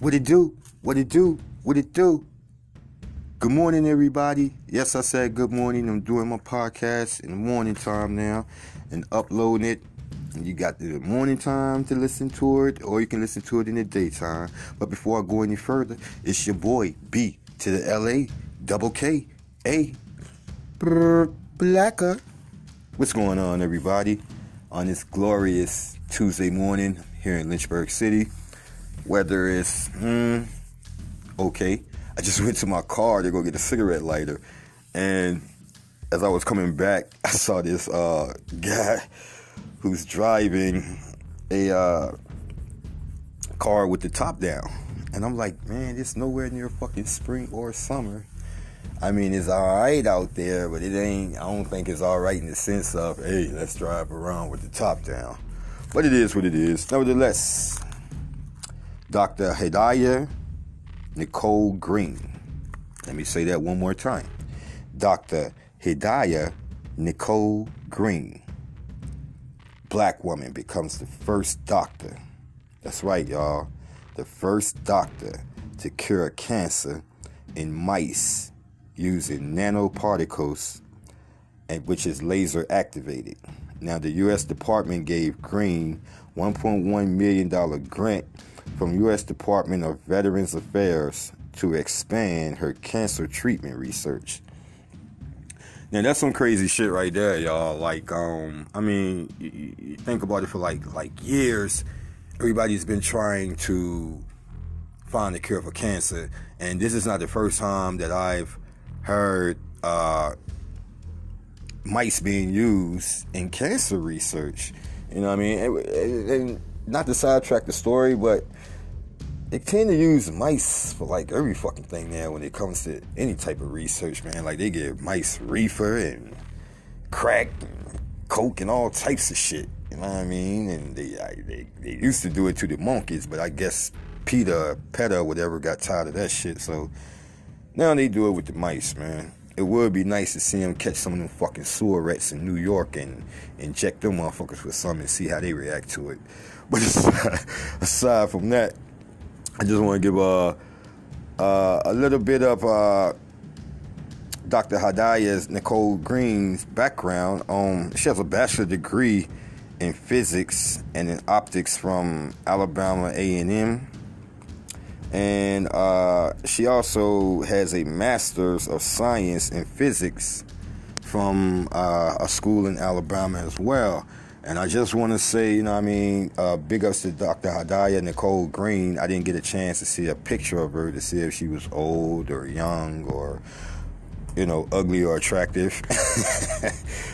What it do? What it do? What it do? Good morning, everybody. Yes, I said good morning. I'm doing my podcast in the morning time now and uploading it. And you got the morning time to listen to it, or you can listen to it in the daytime. But before I go any further, it's your boy B to the LA double K A Blacker. What's going on, everybody? On this glorious Tuesday morning here in Lynchburg City. Weather it's hmm, okay. I just went to my car to go get a cigarette lighter, and as I was coming back, I saw this uh, guy who's driving a uh, car with the top down, and I'm like, man, it's nowhere near fucking spring or summer. I mean, it's all right out there, but it ain't. I don't think it's all right in the sense of, hey, let's drive around with the top down. But it is what it is. Nevertheless, Dr. Hadiyah Nicole Green. Let me say that one more time. Dr. Hadiyah Nicole Green. Black woman becomes the first doctor. That's right, y'all. The first doctor to cure cancer in mice using nanoparticles, and which is laser activated. Now, the U.S. Department gave Green $1.1 million grant from U.S. Department of Veterans Affairs to expand her cancer treatment research. Now that's some crazy shit right there, y'all. Like, um, I mean, you, you think about it for like like years. Everybody's been trying to find a cure for cancer, and this is not the first time that I've heard uh, mice being used in cancer research. You know what I mean? And, and not to sidetrack the story, but they tend to use mice for like every fucking thing now when it comes to any type of research, man. Like they give mice reefer and crack and coke and all types of shit. You know what I mean? And they they they used to do it to the monkeys, but I guess Peter, PETA, whatever, got tired of that shit. So now they do it with the mice, man. It would be nice to see them catch some of them fucking sewer rats in New York and inject them motherfuckers with some and see how they react to it. But aside, aside from that, I just want to give a uh, a little bit of uh, Dr. Hadiyah's Nicole Green's background. Um, she has a bachelor degree in physics and in optics from Alabama A&M, and uh, she also has a master's of science in physics from uh, a school in Alabama as well. And I just want to say, you know, I mean, uh, big ups to Dr. Hadiyah Nicole Green. I didn't get a chance to see a picture of her to see if she was old or young or, you know, ugly or attractive.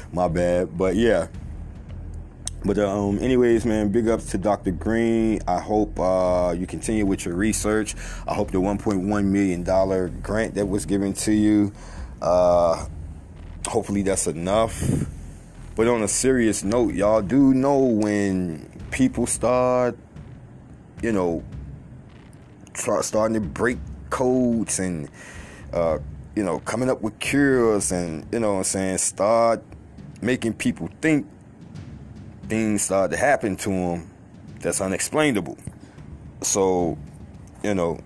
My bad. But yeah. But um, anyways, man, big ups to Dr. Green. I hope uh, you continue with your research. I hope the 1.1 million dollar grant that was given to you, uh, hopefully that's enough but on a serious note, y'all do know when people start, you know, start starting to break codes and, uh, you know, coming up with cures and, you know what I'm saying, start making people think things start to happen to them that's unexplainable. So, you know,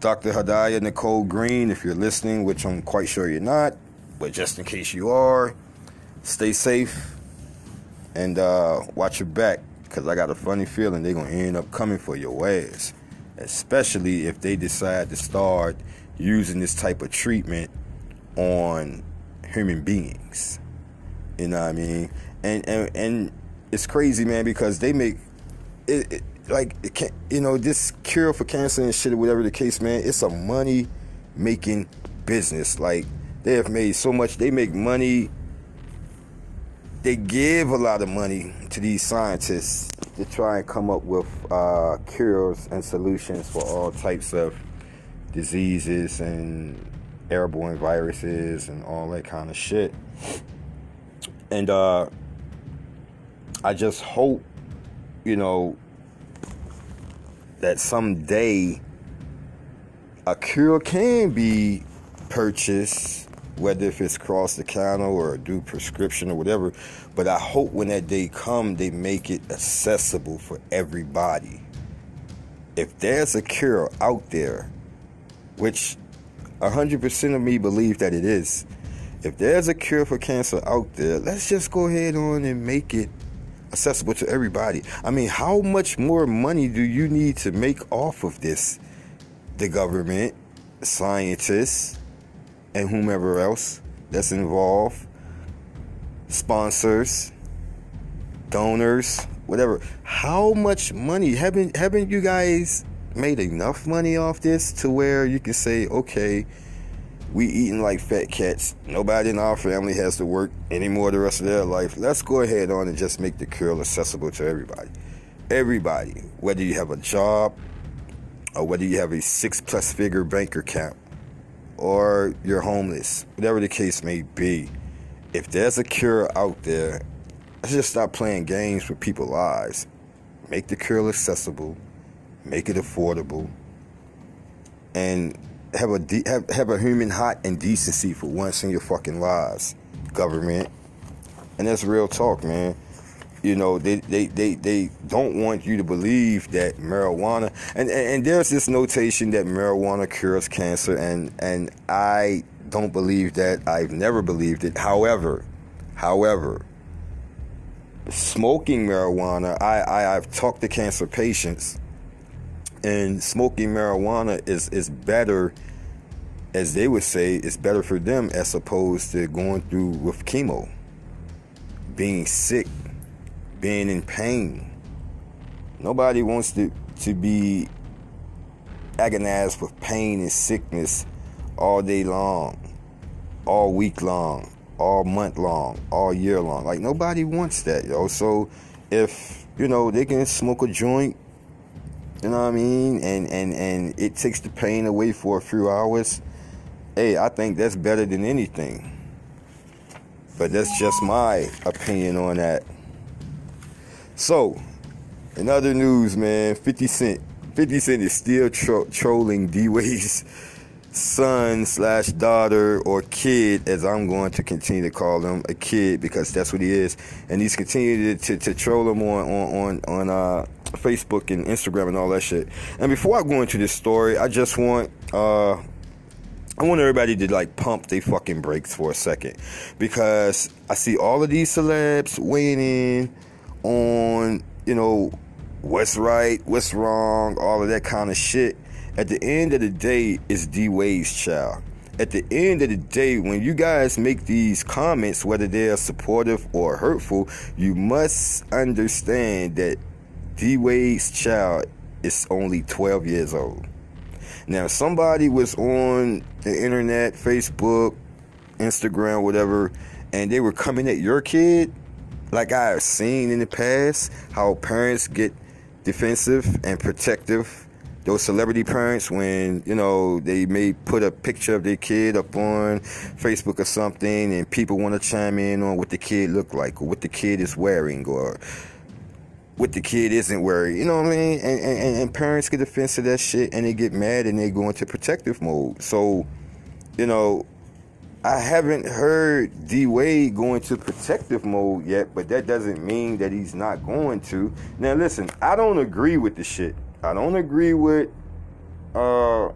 Dr. Hadiyah Nicole Green, if you're listening, which I'm quite sure you're not, but just in case you are, stay safe and uh, watch your back because I got a funny feeling they're going to end up coming for your ass, especially if they decide to start using this type of treatment on human beings. You know what I mean? And and, and it's crazy, man, because they make it, it like it can you know this cure for cancer and shit or whatever the case, man. It's a money making business. Like they have made so much. They make money they give a lot of money to these scientists to try and come up with uh, cures and solutions for all types of diseases and airborne viruses and all that kind of shit. And uh, I just hope, you know, that someday a cure can be purchased whether if it's cross the counter or due prescription or whatever. But I hope when that day come, they make it accessible for everybody. if there's a cure out there, which 100% of me believe that it is, if there's a cure for cancer out there, let's just go ahead on and make it accessible to everybody. I mean, how much more money do you need to make off of this? The government, scientists, and whomever else that's involved, sponsors, donors, whatever. How much money haven't haven't you guys made enough money off this to where you can say, okay, we eating like fat cats. Nobody in our family has to work anymore the rest of their life. Let's go ahead on and just make the curl accessible to everybody. Everybody, whether you have a job or whether you have a six plus figure bank account or you're homeless, whatever the case may be, if there's a cure out there, let's just stop playing games with people's lives. Make the cure accessible, make it affordable, and have a de- have, have a human heart and decency for once in your fucking lives, government. And that's real talk, man. You know, they, they, they, they don't want you to believe that marijuana and, and, and there's this notation that marijuana cures cancer and and I don't believe that. I've never believed it. However, however, smoking marijuana, I, I I've talked to cancer patients and smoking marijuana is is better as they would say it's better for them as opposed to going through with chemo being sick being in pain nobody wants to to be agonized with pain and sickness all day long all week long all month long all year long like nobody wants that yo so if you know they can smoke a joint you know what I mean? And and and it takes the pain away for a few hours. Hey, I think that's better than anything. But that's just my opinion on that. So, in other news, man, 50 Cent. 50 Cent is still tro- trolling D son slash daughter or kid, as I'm going to continue to call him a kid because that's what he is. And he's continued to, to, to troll him on on on, on uh, Facebook and Instagram and all that shit. And before I go into this story, I just want uh I want everybody to like pump their fucking brakes for a second because I see all of these celebs weighing in on, you know, what's right, what's wrong, all of that kind of shit. At the end of the day, it's D Wade's child. At the end of the day, when you guys make these comments, whether they're supportive or hurtful, you must understand that D Wade's child is only 12 years old. Now, somebody was on the internet, Facebook, Instagram, whatever, and they were coming at your kid, like I have seen in the past, how parents get defensive and protective. Those celebrity parents, when you know they may put a picture of their kid up on Facebook or something, and people want to chime in on what the kid look like or what the kid is wearing or what the kid isn't wearing. You know what I mean? And, and, and parents get offensive that shit and they get mad and they go into protective mode. So, you know, I haven't heard D Wade go into protective mode yet, but that doesn't mean that he's not going to. Now, listen, I don't agree with the shit. I don't agree with uh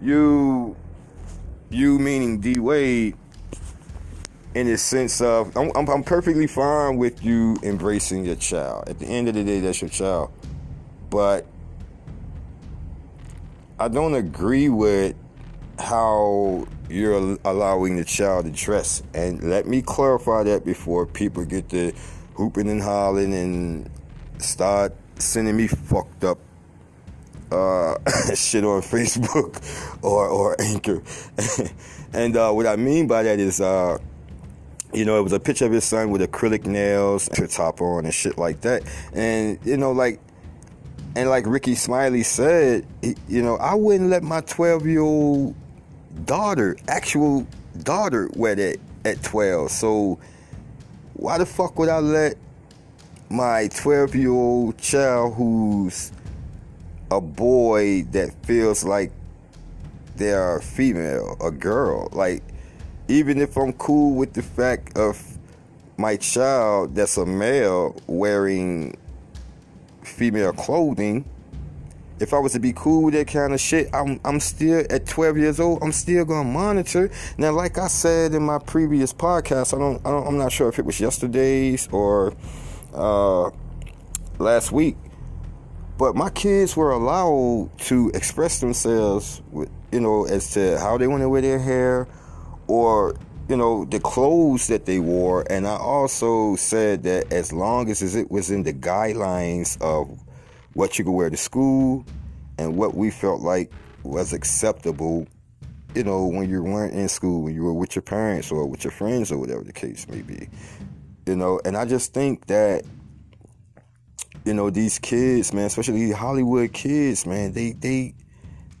you you meaning D Wade in the sense of I'm, I'm, I'm, perfectly fine with you embracing your child. At the end of the day, that's your child. But I don't agree with how you're allowing the child to dress. And let me clarify that before people get to hooping and hollering and start sending me fucked up uh, shit on Facebook or, or Anchor. and uh, what I mean by that is uh, you know, it was a picture of his son with acrylic nails, to top on, and shit like that. And you know, like, and like Rickey Smiley said, you know, I wouldn't let my twelve year old daughter, actual daughter, wed that at twelve. So why the fuck would I let my twelve year old child, who's a boy that feels like they're a female, a girl, like even if I'm cool with the fact of my child that's a male wearing female clothing, if I was to be cool with that kind of shit, I'm I'm still at 12 years old. I'm still gonna monitor. Now, like I said in my previous podcast, I don't, I don't I'm not sure if it was yesterday's or uh, last week, but my kids were allowed to express themselves, with, you know, as to how they want to wear their hair, or you know the clothes that they wore. And I also said that as long as it was in the guidelines of what you could wear to school and what we felt like was acceptable you know when you weren't in school when you were with your parents or with your friends or whatever the case may be. You know and i just think that you know these kids man especially these hollywood kids man they they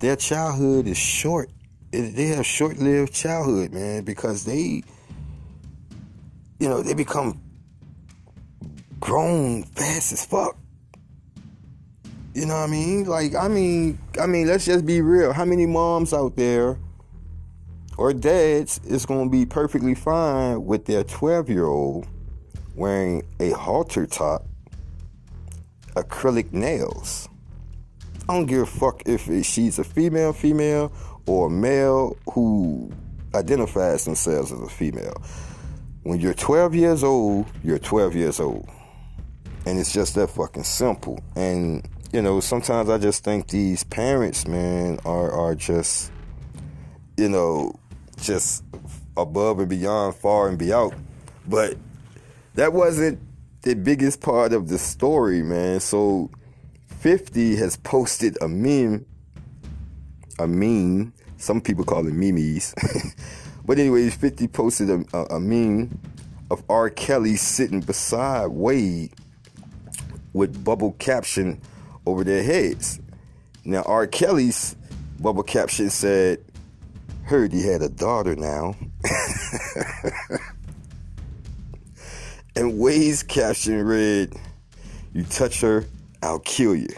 their childhood is short. They have short-lived childhood man because they you know they become grown fast as fuck you know what I mean? Like, I mean, I mean, let's just be real. How many moms out there or dads is going to be perfectly fine with their 12 year old wearing a halter top, acrylic nails? I don't give a fuck if she's a female, female, or a male who identifies themselves as a female. When you're 12 years old, you're 12 years old. And it's just that fucking simple. And you know, sometimes I just think these parents, man, are are just, you know, just above and beyond, far and beyond. But that wasn't the biggest part of the story, man. So 50 has posted a meme, a meme. Some people call it memes. but anyways, 50 posted a, a, a meme of R. Kelly sitting beside Wade with bubble caption over their heads. Now, R. Kelly's bubble caption said, Heard he had a daughter now. and Wade's caption read, You touch her, I'll kill you.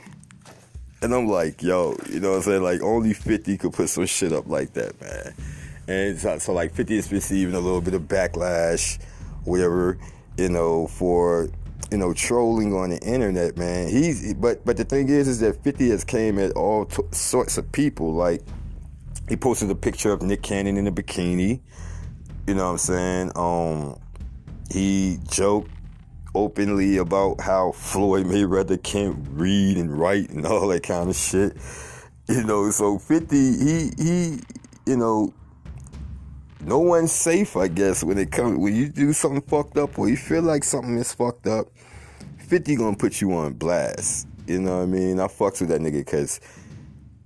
And I'm like, yo, you know what I'm saying? Like, only 50 could put some shit up like that, man. And so, so like, 50 is receiving a little bit of backlash, whatever, you know, for you know, trolling on the internet, man. He's but but the thing is, is that Fifty has came at all t- sorts of people. Like he posted a picture of Nick Cannon in a bikini. You know what I'm saying? Um, he joked openly about how Floyd Mayweather can't read and write and all that kind of shit. You know, so 50, he he, you know, no one's safe, I guess, when it comes when you do something fucked up or you feel like something is fucked up. 50 gonna put you on blast. You know what I mean? I fucks with that nigga because,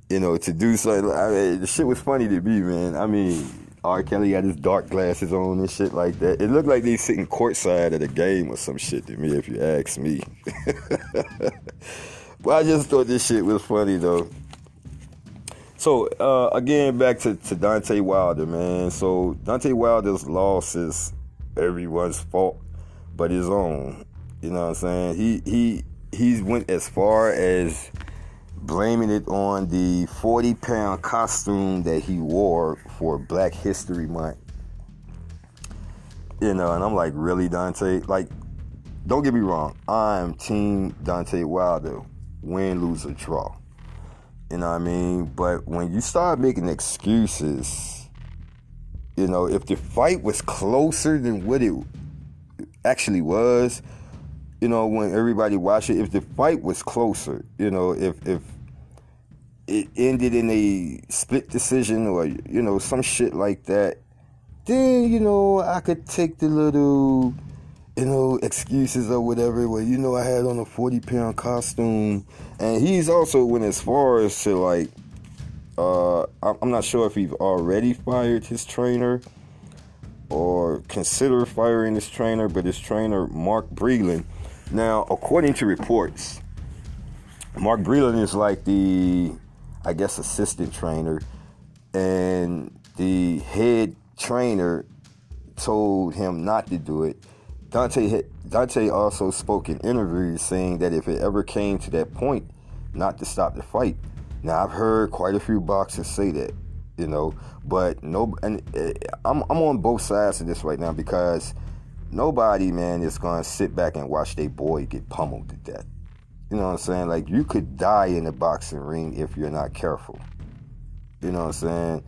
you know, to do something, I mean, the shit was funny to me, man. I mean, R. Kelly had his dark glasses on and shit like that. It looked like they sitting courtside at a game or some shit to me, if you ask me. but I just thought this shit was funny, though. So uh, again, back to, to Deontay Wilder, man. So Dante Wilder's loss is everyone's fault, but his own. You know what I'm saying? He he he's went as far as blaming it on the 40 pound costume that he wore for Black History Month. You know, and I'm like, really, Dante? Like, don't get me wrong. I'm Team Dante Wilder. Win, lose, or draw. You know what I mean? But when you start making excuses, you know, if the fight was closer than what it actually was, you know, when everybody watched it, if the fight was closer, you know, if if it ended in a split decision or you know some shit like that, then you know I could take the little you know, excuses or whatever. Well, you know, I had on a 40 pound costume. And he's also went as far as to like, uh, I'm not sure if he's already fired his trainer or consider firing his trainer, but his trainer, Mark Breland. Now, according to reports, Mark Breland is like the, I guess, assistant trainer, and the head trainer told him not to do it Deontay Deontay also spoke in interviews saying that if it ever came to that point, not to stop the fight. Now I've heard quite a few boxers say that, you know, but no, and eh, I'm I'm on both sides of this right now because nobody, man, is gonna sit back and watch their boy get pummeled to death. You know what I'm saying? Like you could die in a boxing ring if you're not careful. You know what I'm saying?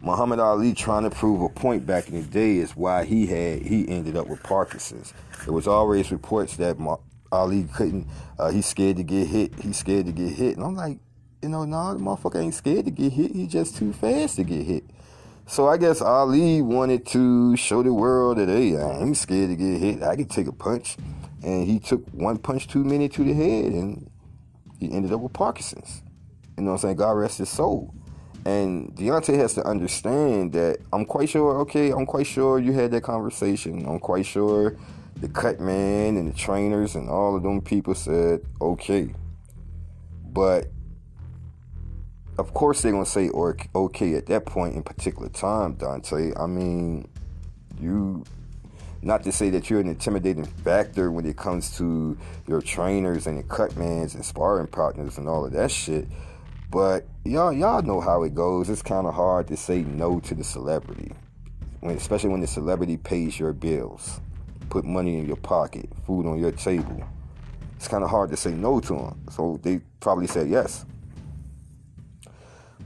Muhammad Ali trying to prove a point back in the day is why he had he ended up with Parkinson's. There was always reports that Ali couldn't. Uh, he's scared to get hit. He's scared to get hit, and I'm like, you know, nah, the motherfucker ain't scared to get hit. He's just too fast to get hit. So I guess Ali wanted to show the world that hey, I ain't scared to get hit. I can take a punch, and he took one punch too many to the head, and he ended up with Parkinson's. You know what I'm saying? God rest his soul. And Deontay has to understand that I'm quite sure, okay, I'm quite sure you had that conversation. I'm quite sure the cut man and the trainers and all of them people said, okay. But of course they're gonna say okay at that point in particular time, Dante. I mean, you not to say that you're an intimidating factor when it comes to your trainers and your cutmans and sparring partners and all of that shit. But y'all, y'all know how it goes. It's kind of hard to say no to the celebrity, when, especially when the celebrity pays your bills, put money in your pocket, food on your table. It's kind of hard to say no to them. So they probably said yes.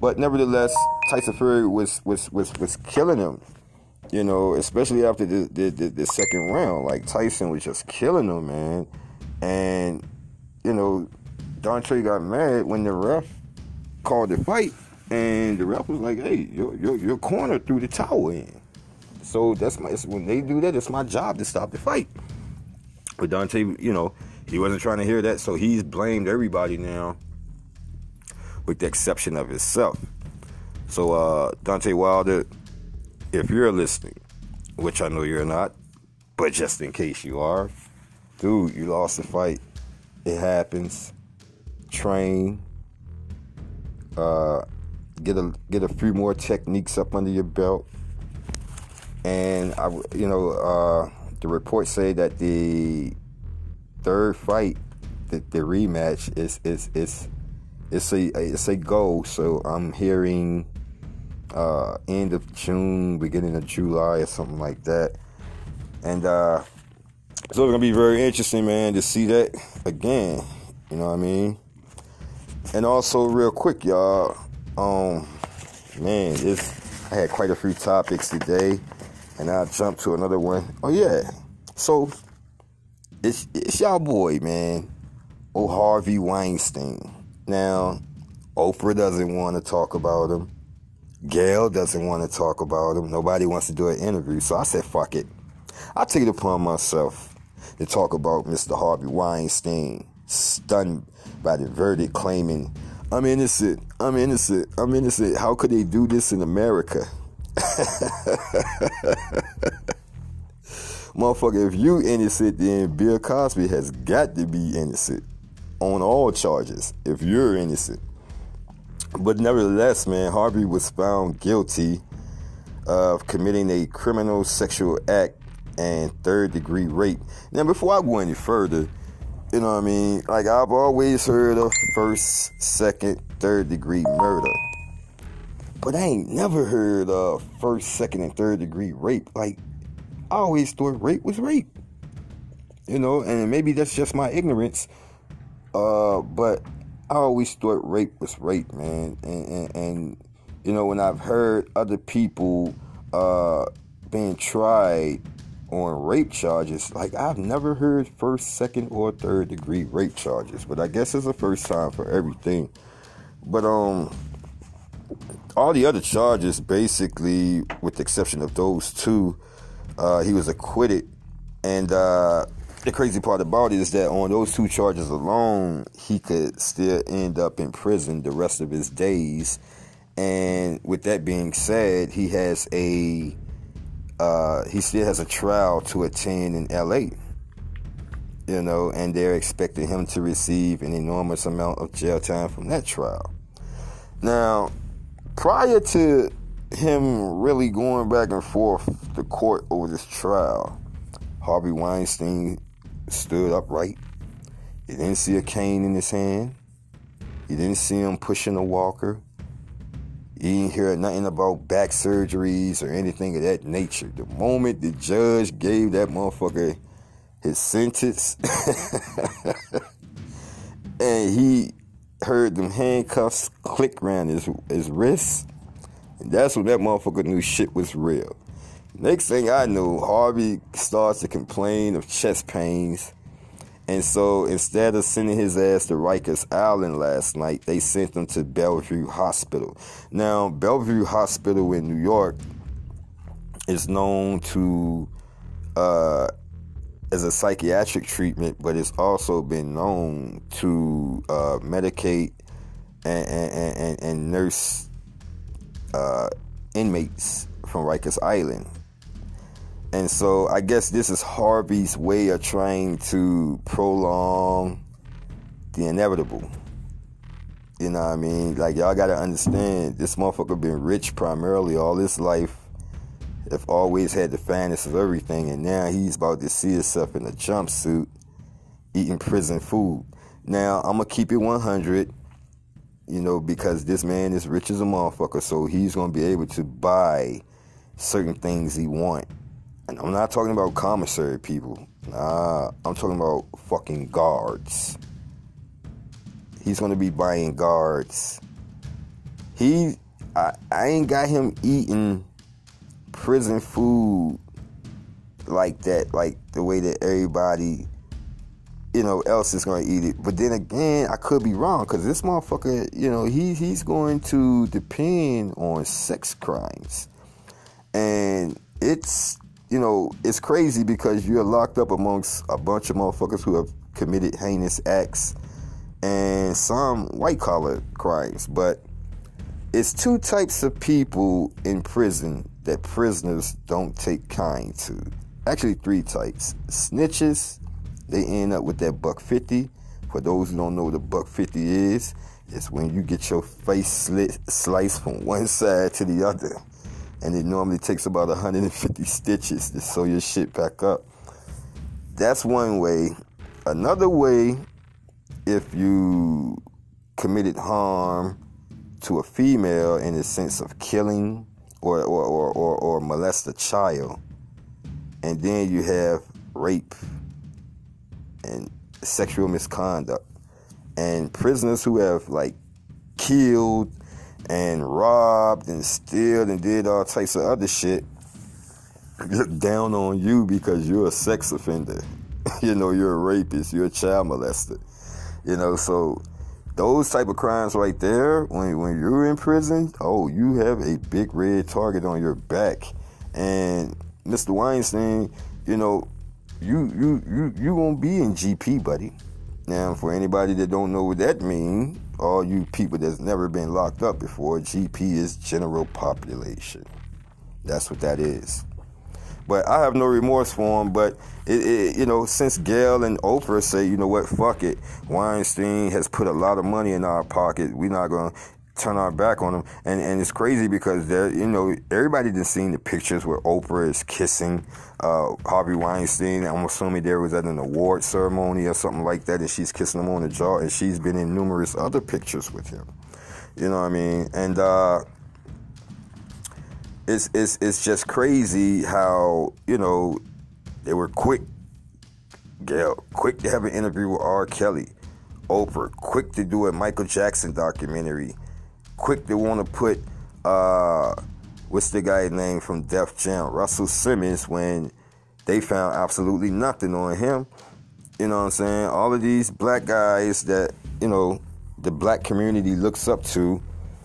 But nevertheless, Tyson Fury was was was, was killing him. You know, especially after the, the, the, the second round. Like Tyson was just killing him, man. And you know, Dante got mad when the ref called the fight, and the ref was like, "Hey, your your, your corner threw the towel in." So that's my when they do that, it's my job to stop the fight. But Dante, you know, he wasn't trying to hear that, so he's blamed everybody now, with the exception of himself. So uh, Dante Wilder, if you're listening, which I know you're not, but just in case you are, dude, you lost the fight. It happens. Train, uh, get a get a few more techniques up under your belt. And I, you know, uh, the reports say that the third fight, the, the rematch is is is it's a it's a goal. So I'm hearing uh, end of June, beginning of July, or something like that. And uh, so it's gonna be very interesting, man, to see that again. You know what I mean? And also, real quick, y'all, um, man, this I had quite a few topics today, and I'll jump to another one. Oh yeah, so it's it's y'all boy, man, oh Harvey Weinstein. Now, Oprah doesn't want to talk about him. Gayle doesn't want to talk about him. Nobody wants to do an interview. So I said, fuck it. I take it upon myself to talk about Mr. Harvey Weinstein, stunned by the verdict claiming, I'm innocent, I'm innocent, I'm innocent. How could they do this in America? Motherfucker, if you innocent, then Bill Cosby has got to be innocent on all charges if you're innocent. But nevertheless, man, Harvey was found guilty of committing a criminal sexual act and third degree rape. Now, before I go any further, you know what I mean? Like I've always heard of first, second, third degree murder. But I ain't never heard of first, second, and third degree rape. Like I always thought rape was rape. You know, and maybe that's just my ignorance. Uh, but I always thought rape was rape, man. And, and, and you know, when I've heard other people uh, being tried on rape charges. Like I've never heard first, second, or third degree rape charges, but I guess it's the first time for everything. But um, all the other charges, basically, with the exception of those two, uh, he was acquitted. And uh, the crazy part about it is that on those two charges alone, he could still end up in prison the rest of his days. And with that being said, he has a uh, he still has a trial to attend in LA. You know, and they're expecting him to receive an enormous amount of jail time from that trial. Now, prior to him really going back and forth to court over this trial, Harvey Weinstein stood upright. You didn't see a cane in his hand. You didn't see him pushing a walker. You didn't hear nothing about back surgeries or anything of that nature. The moment the judge gave that motherfucker his sentence, and he heard them handcuffs click around his his wrists. And that's when that motherfucker knew shit was real. Next thing I knew, Harvey starts to complain of chest pains. And so instead of sending his ass to Rikers Island last night, they sent him to Bellevue Hospital. Now, Bellevue Hospital in New York is known to uh, as a psychiatric treatment, but it's also been known to uh, medicate and, and, and, and nurse uh, inmates from Rikers Island. And so I guess this is Harvey's way of trying to prolong the inevitable. You know what I mean? Like y'all gotta understand, this motherfucker been rich primarily all his life. Have always had the finest of everything, and now he's about to see himself in a jumpsuit, eating prison food. Now I'm gonna keep it 100, you know, because this man is rich as a motherfucker, so he's gonna be able to buy certain things he want and I'm not talking about commissary people. Nah, I'm talking about fucking guards. He's gonna be buying guards. He, I, I ain't got him eating prison food like that, like the way that everybody, you know, else is gonna eat it. But then again, I could be wrong because this motherfucker, you know, he he's going to depend on sex crimes, and it's you know, it's crazy because you're locked up amongst a bunch of motherfuckers who have committed heinous acts and some white collar crimes. But it's two types of people in prison that prisoners don't take kind to. Actually, three types. Snitches, they end up with that buck 50. For those who don't know what a buck 50 is, it's when you get your face slit, sliced from one side to the other and it normally takes about 150 stitches to sew your shit back up. That's one way. Another way, if you committed harm to a female in the sense of killing or, or, or, or, or molest a child, and then you have rape and sexual misconduct. And prisoners who have like killed and robbed and stealed and did all types of other shit look down on you because you're a sex offender. you know, you're a rapist, you're a child molester. You know, so those type of crimes right there, when when you're in prison, oh, you have a big red target on your back. And Mr. Weinstein, you know, you you you you gonna be in GP, buddy. Now, for anybody that don't know what that means, all you people that's never been locked up before, GP is general population. That's what that is. But I have no remorse for him. But it, it, you know, since Gayle and Oprah say, you know what, fuck it, Weinstein has put a lot of money in our pocket. We're not gonna turn our back on them. And and it's crazy because there, you know, everybody just seen the pictures where Oprah is kissing uh, Harvey Weinstein. I'm assuming there was at an award ceremony or something like that, and she's kissing him on the jaw. And she's been in numerous other pictures with him. You know what I mean? And uh, it's it's it's just crazy how you know they were quick. Gayle, quick to have an interview with R. Kelly. Oprah, quick to do a Michael Jackson documentary quick to want to put uh, what's the guy's name from Def Jam, Russell Simmons, when they found absolutely nothing on him. You know what I'm saying? All of these black guys that you know the black community looks up to,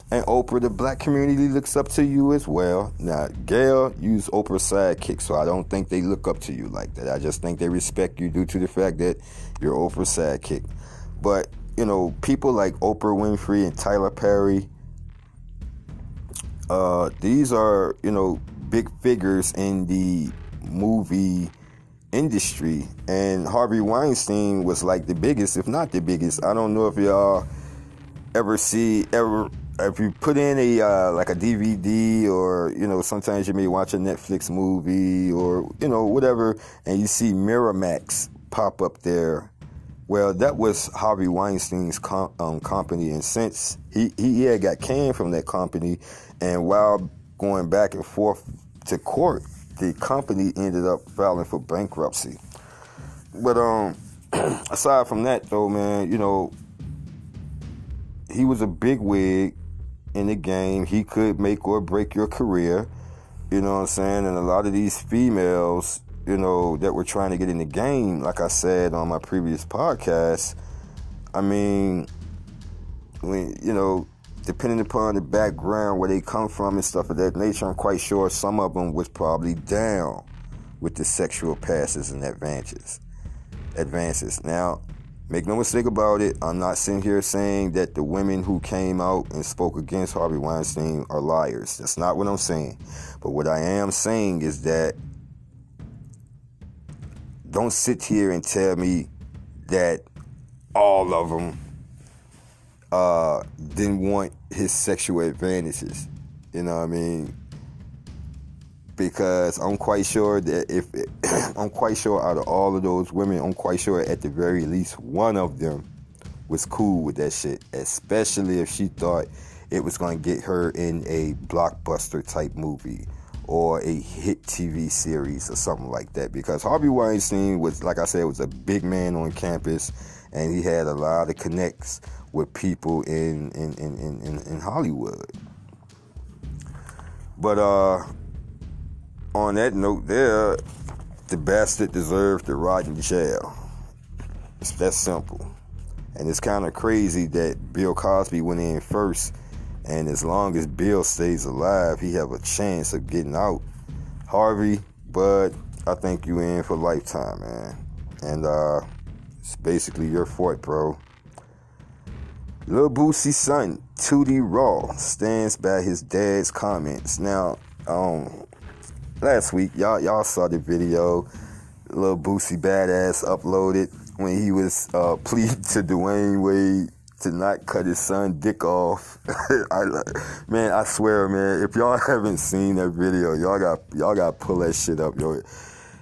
and Oprah, the black community looks up to you as well. Now, Gayle used Oprah's sidekick, so I don't think they look up to you like that. I just think they respect you due to the fact that you're Oprah's sidekick. But you know, people like Oprah Winfrey and Tyler Perry uh, these are you know big figures in the movie industry, and Harvey Weinstein was like the biggest, if not the biggest. I don't know if y'all ever see ever if you put in a uh, like a DVD or you know sometimes you may watch a Netflix movie or you know whatever, and you see Miramax pop up there well, that was Harvey Weinstein's com- um, company, and since he, he had got canned from that company, and while going back and forth to court, the company ended up filing for bankruptcy. But um, aside from that, though, man, you know, he was a big wig in the game. He could make or break your career. You know what I'm saying? And a lot of these females, you know, that were trying to get in the game, like I said on my previous podcast, I mean, when you know, depending upon the background where they come from and stuff of that nature, I'm quite sure some of them was probably down with the sexual passes and advances. Advances. Now, make no mistake about it, I'm not sitting here saying that the women who came out and spoke against Harvey Weinstein are liars. That's not what I'm saying. But what I am saying is that don't sit here and tell me that all of them uh, didn't want his sexual advantages. You know what I mean? Because I'm quite sure that if I'm quite sure out of all of those women, I'm quite sure at the very least one of them was cool with that shit, especially if she thought it was going to get her in a blockbuster type movie or a hit TV series or something like that. Because Harvey Weinstein was, like I said, was a big man on campus, and he had a lot of connects with people in in, in, in, in Hollywood. But uh, on that note, there, the bastard deserved to rot in jail. It's that simple. And it's kind of crazy that Bill Cosby went in first, and as long as Bill stays alive, he have a chance of getting out. Harvey, but I think you in for lifetime, man. And uh, it's basically your fault, bro. Lil Boosie's son, Tootie Raw, stands by his dad's comments. Now, um, last week, y'all y'all saw the video. Lil Boosie badass uploaded when he was uh, pleading to Dwyane Wade to not cut his son dick off. I, man, I swear, man, if y'all haven't seen that video, y'all got y'all got pull that shit up, yo.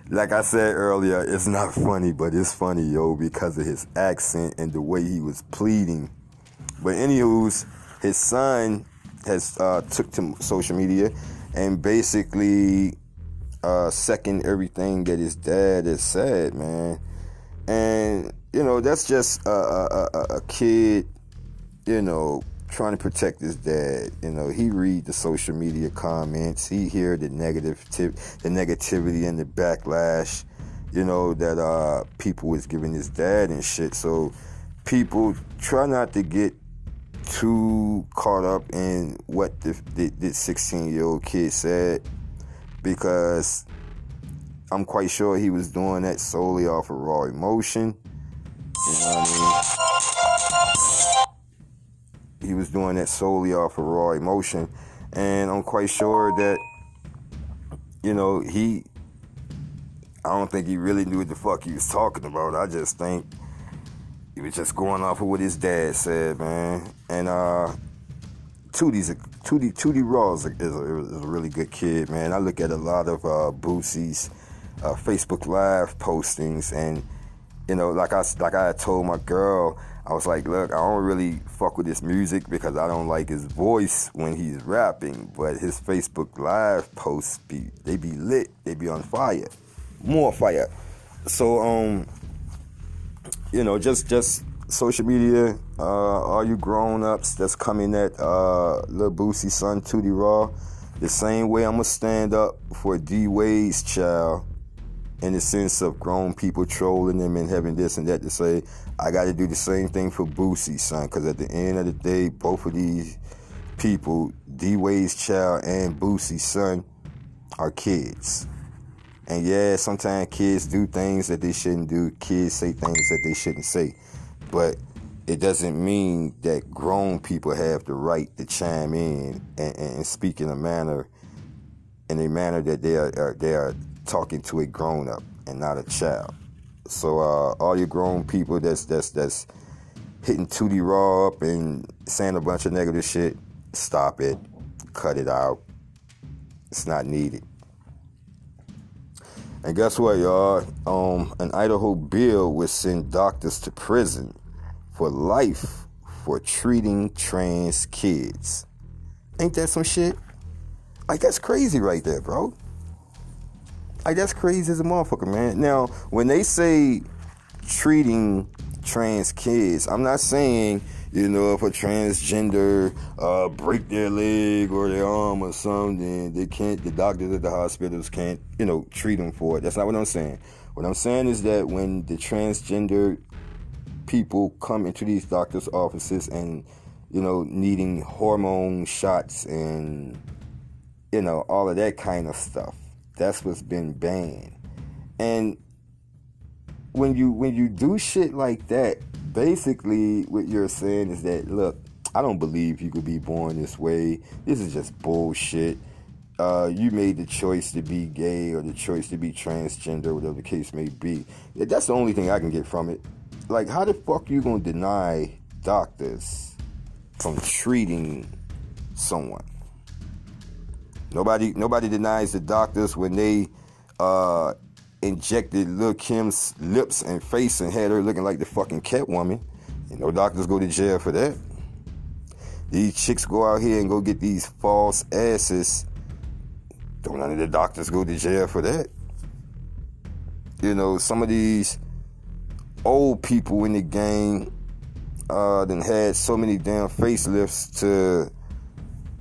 Like I said earlier, it's not funny, but it's funny, yo, because of his accent and the way he was pleading but anywho's, his son has uh, took to social media and basically uh, second everything that his dad has said, man. And you know that's just a, a, a, a kid, you know, trying to protect his dad. You know, he read the social media comments, he hear the negative, the negativity and the backlash. You know that uh, people was giving his dad and shit. So people try not to get too caught up in what the, the, the 16 year old kid said because I'm quite sure he was doing that solely off of raw emotion. You know what I mean? He was doing that solely off of raw emotion. And I'm quite sure that, you know, he, I don't think he really knew what the fuck he was talking about. I just think he was just going off of what his dad said, man. And uh, Tootie's a, Tootie Tootie Raw is a, is, a, is a, really good kid, man. I look at a lot of uh, Boosie's uh, Facebook Live postings, and you know, like I like I told my girl, I was like, look, I don't really fuck with his music because I don't like his voice when he's rapping, but his Facebook Live posts be they be lit, they be on fire, more fire. So um you know, just just social media, uh, all you grown ups that's coming at uh, Lil Boosie son Tootie Raw, the same way I'm gonna stand up for D Wade's child in the sense of grown people trolling them and having this and that to say, I got to do the same thing for Boosie son, because at the end of the day, both of these people, D Wade's child and Boosie's son, are kids. And yeah, sometimes kids do things that they shouldn't do. Kids say things that they shouldn't say. But it doesn't mean that grown people have the right to chime in and, and speak in a manner in a manner that they are, are they are talking to a grown up and not a child. So uh, all you grown people that's that's that's hitting Tootie Raw up and saying a bunch of negative shit, stop it, cut it out. It's not needed. And guess what, y'all? Um, an Idaho bill would send doctors to prison for life for treating trans kids. Ain't that some shit? Like that's crazy right there, bro. Like that's crazy as a motherfucker, man. Now, when they say treating trans kids, I'm not saying you know, if a transgender uh, break their leg or their arm or something, they can't. The doctors at the hospitals can't, you know, treat them for it. That's not what I'm saying. What I'm saying is that when the transgender people come into these doctors' offices and, you know, needing hormone shots and, you know, all of that kind of stuff, that's what's been banned. And when you when you do shit like that, basically what you're saying is that look, I don't believe you could be born this way. This is just bullshit. Uh, you made the choice to be gay or the choice to be transgender, whatever the case may be. That's the only thing I can get from it. Like, how the fuck are you gonna deny doctors from treating someone? Nobody, nobody denies the doctors when they uh, injected Lil Kim's lips and face and had her looking like the fucking Catwoman. And no doctors go to jail for that. These chicks go out here and go get these false asses. Don't none of the doctors go to jail for that. You know, some of these old people in the game uh, then had so many damn facelifts to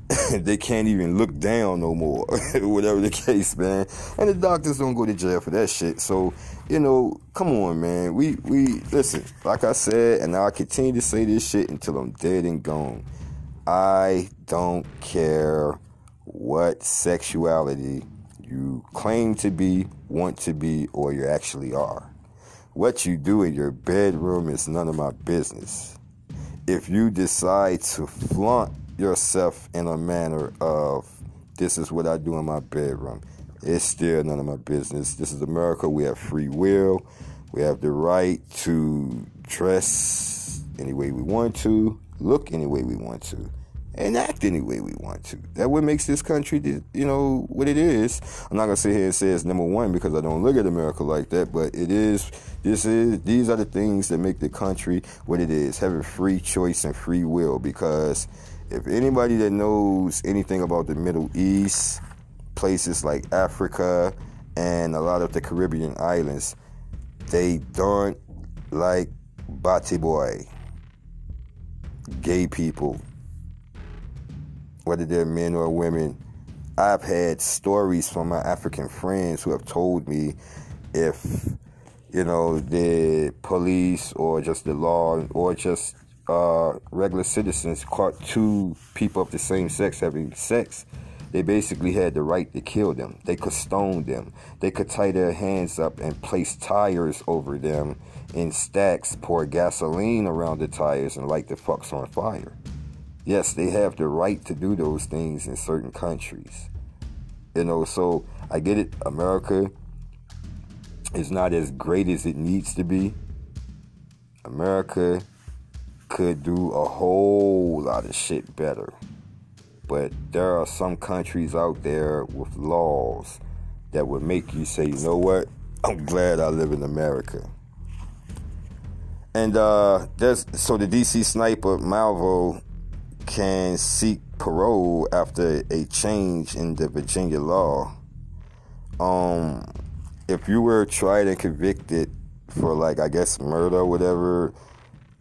they can't even look down no more, whatever the case, man. And the doctors don't go to jail for that shit. So, you know, come on, man. We we listen, like I said, and I continue to say this shit until I'm dead and gone. I don't care what sexuality you claim to be, want to be, or you actually are. What you do in your bedroom is none of my business. If you decide to flaunt yourself in a manner of this is what I do in my bedroom. It's still none of my business. This is America. We have free will. We have the right to dress any way we want to, look any way we want to, and act any way we want to. That what makes this country, you know, what it is. I'm not gonna sit here and say it's number one because I don't look at America like that, but it is. This is. These are the things that make the country what it is, having free choice and free will. Because if anybody that knows anything about the Middle East, places like Africa and a lot of the Caribbean islands, they don't like bati boy, gay people, whether they're men or women. I've had stories from my African friends who have told me if, you know, the police or just the law or just uh, regular citizens caught two people of the same sex having sex, they basically had the right to kill them. They could stone them. They could tie their hands up and place tires over them in stacks, pour gasoline around the tires, and light the fucks on fire. Yes, they have the right to do those things in certain countries. You know, so I get it. America is not as great as it needs to be. America could do a whole lot of shit better. But there are some countries out there with laws that would make you say, you know what? I'm glad I live in America. And uh, there's so the DC sniper Malvo can seek parole after a change in the Virginia law. Um, if you were tried and convicted for like I guess murder or whatever,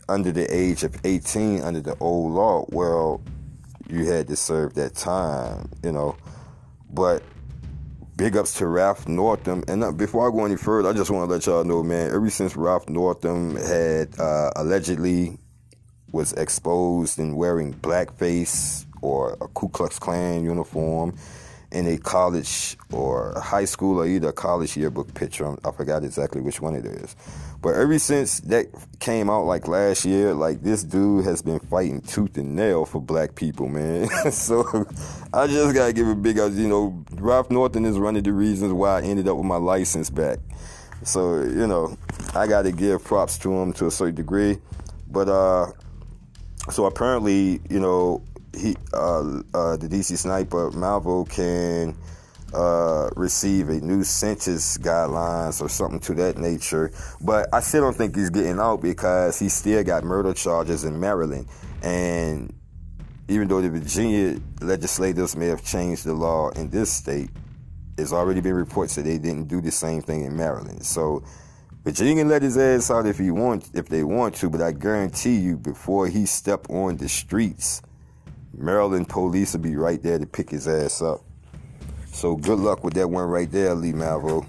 under the age of 18 under the old law, well, you had to serve that time, you know. But big ups to Ralph Northam. And uh, before I go any further, I just want to let y'all know, man, ever since Ralph Northam had uh, allegedly was exposed in wearing blackface or a Ku Klux Klan uniform in a college or high school or either a college yearbook picture. I forgot exactly which one it is. But ever since that came out like last year, like this dude has been fighting tooth and nail for black people, man. so I just gotta give a big, you know, Ralph Northam is one of the reasons why I ended up with my license back. So you know, I gotta give props to him to a certain degree. But uh, so apparently, you know, he uh, uh the DC sniper Malvo can uh, receive a new census guidelines or something to that nature. But I still don't think he's getting out because he still got murder charges in Maryland. And even though the Virginia legislators may have changed the law in this state, it's already been reports that they didn't do the same thing in Maryland. So Virginia can let his ass out if he want, if they want to, but I guarantee you, before he step on the streets, Maryland police will be right there to pick his ass up. So good luck with that one right there, Lee Malvo.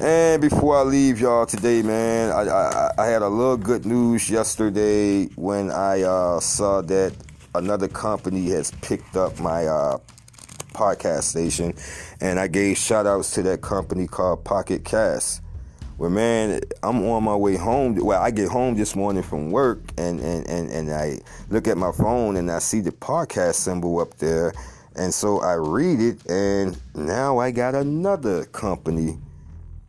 And before I leave y'all today, man, I, I, I had a little good news yesterday when I uh, saw that another company has picked up my uh, podcast station, and I gave shout outs to that company called Pocket Cast. Well, man, I'm on my way home. Well, I get home this morning from work, and, and, and, and I look at my phone and I see the podcast symbol up there. And so I read it, and now I got another company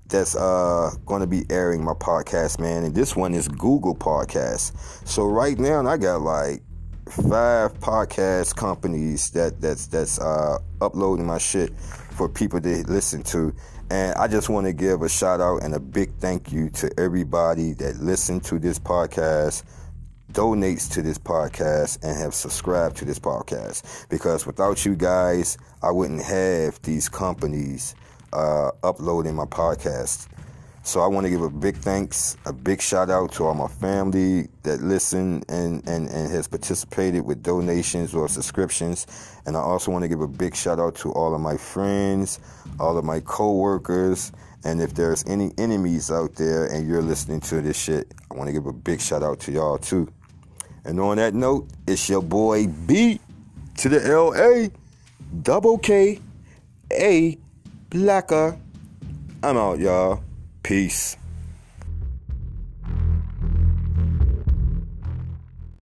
that's uh, going to be airing my podcast, man. And this one is Google Podcast. So right now, I got like five podcast companies that that's that's uh, uploading my shit for people to listen to. And I just want to give a shout out and a big thank you to everybody that listened to this podcast, donates to this podcast, and have subscribed to this podcast. Because without you guys, I wouldn't have these companies uh, uploading my podcast. So I want to give a big thanks, a big shout out to all my family that listen and, and, and has participated with donations or subscriptions. And I also want to give a big shout out to all of my friends, all of my co-workers, and if there's any enemies out there and you're listening to this shit, I want to give a big shout out to y'all too. And on that note, it's your boy B to the L A double K A Blacker. I'm out, y'all. Peace.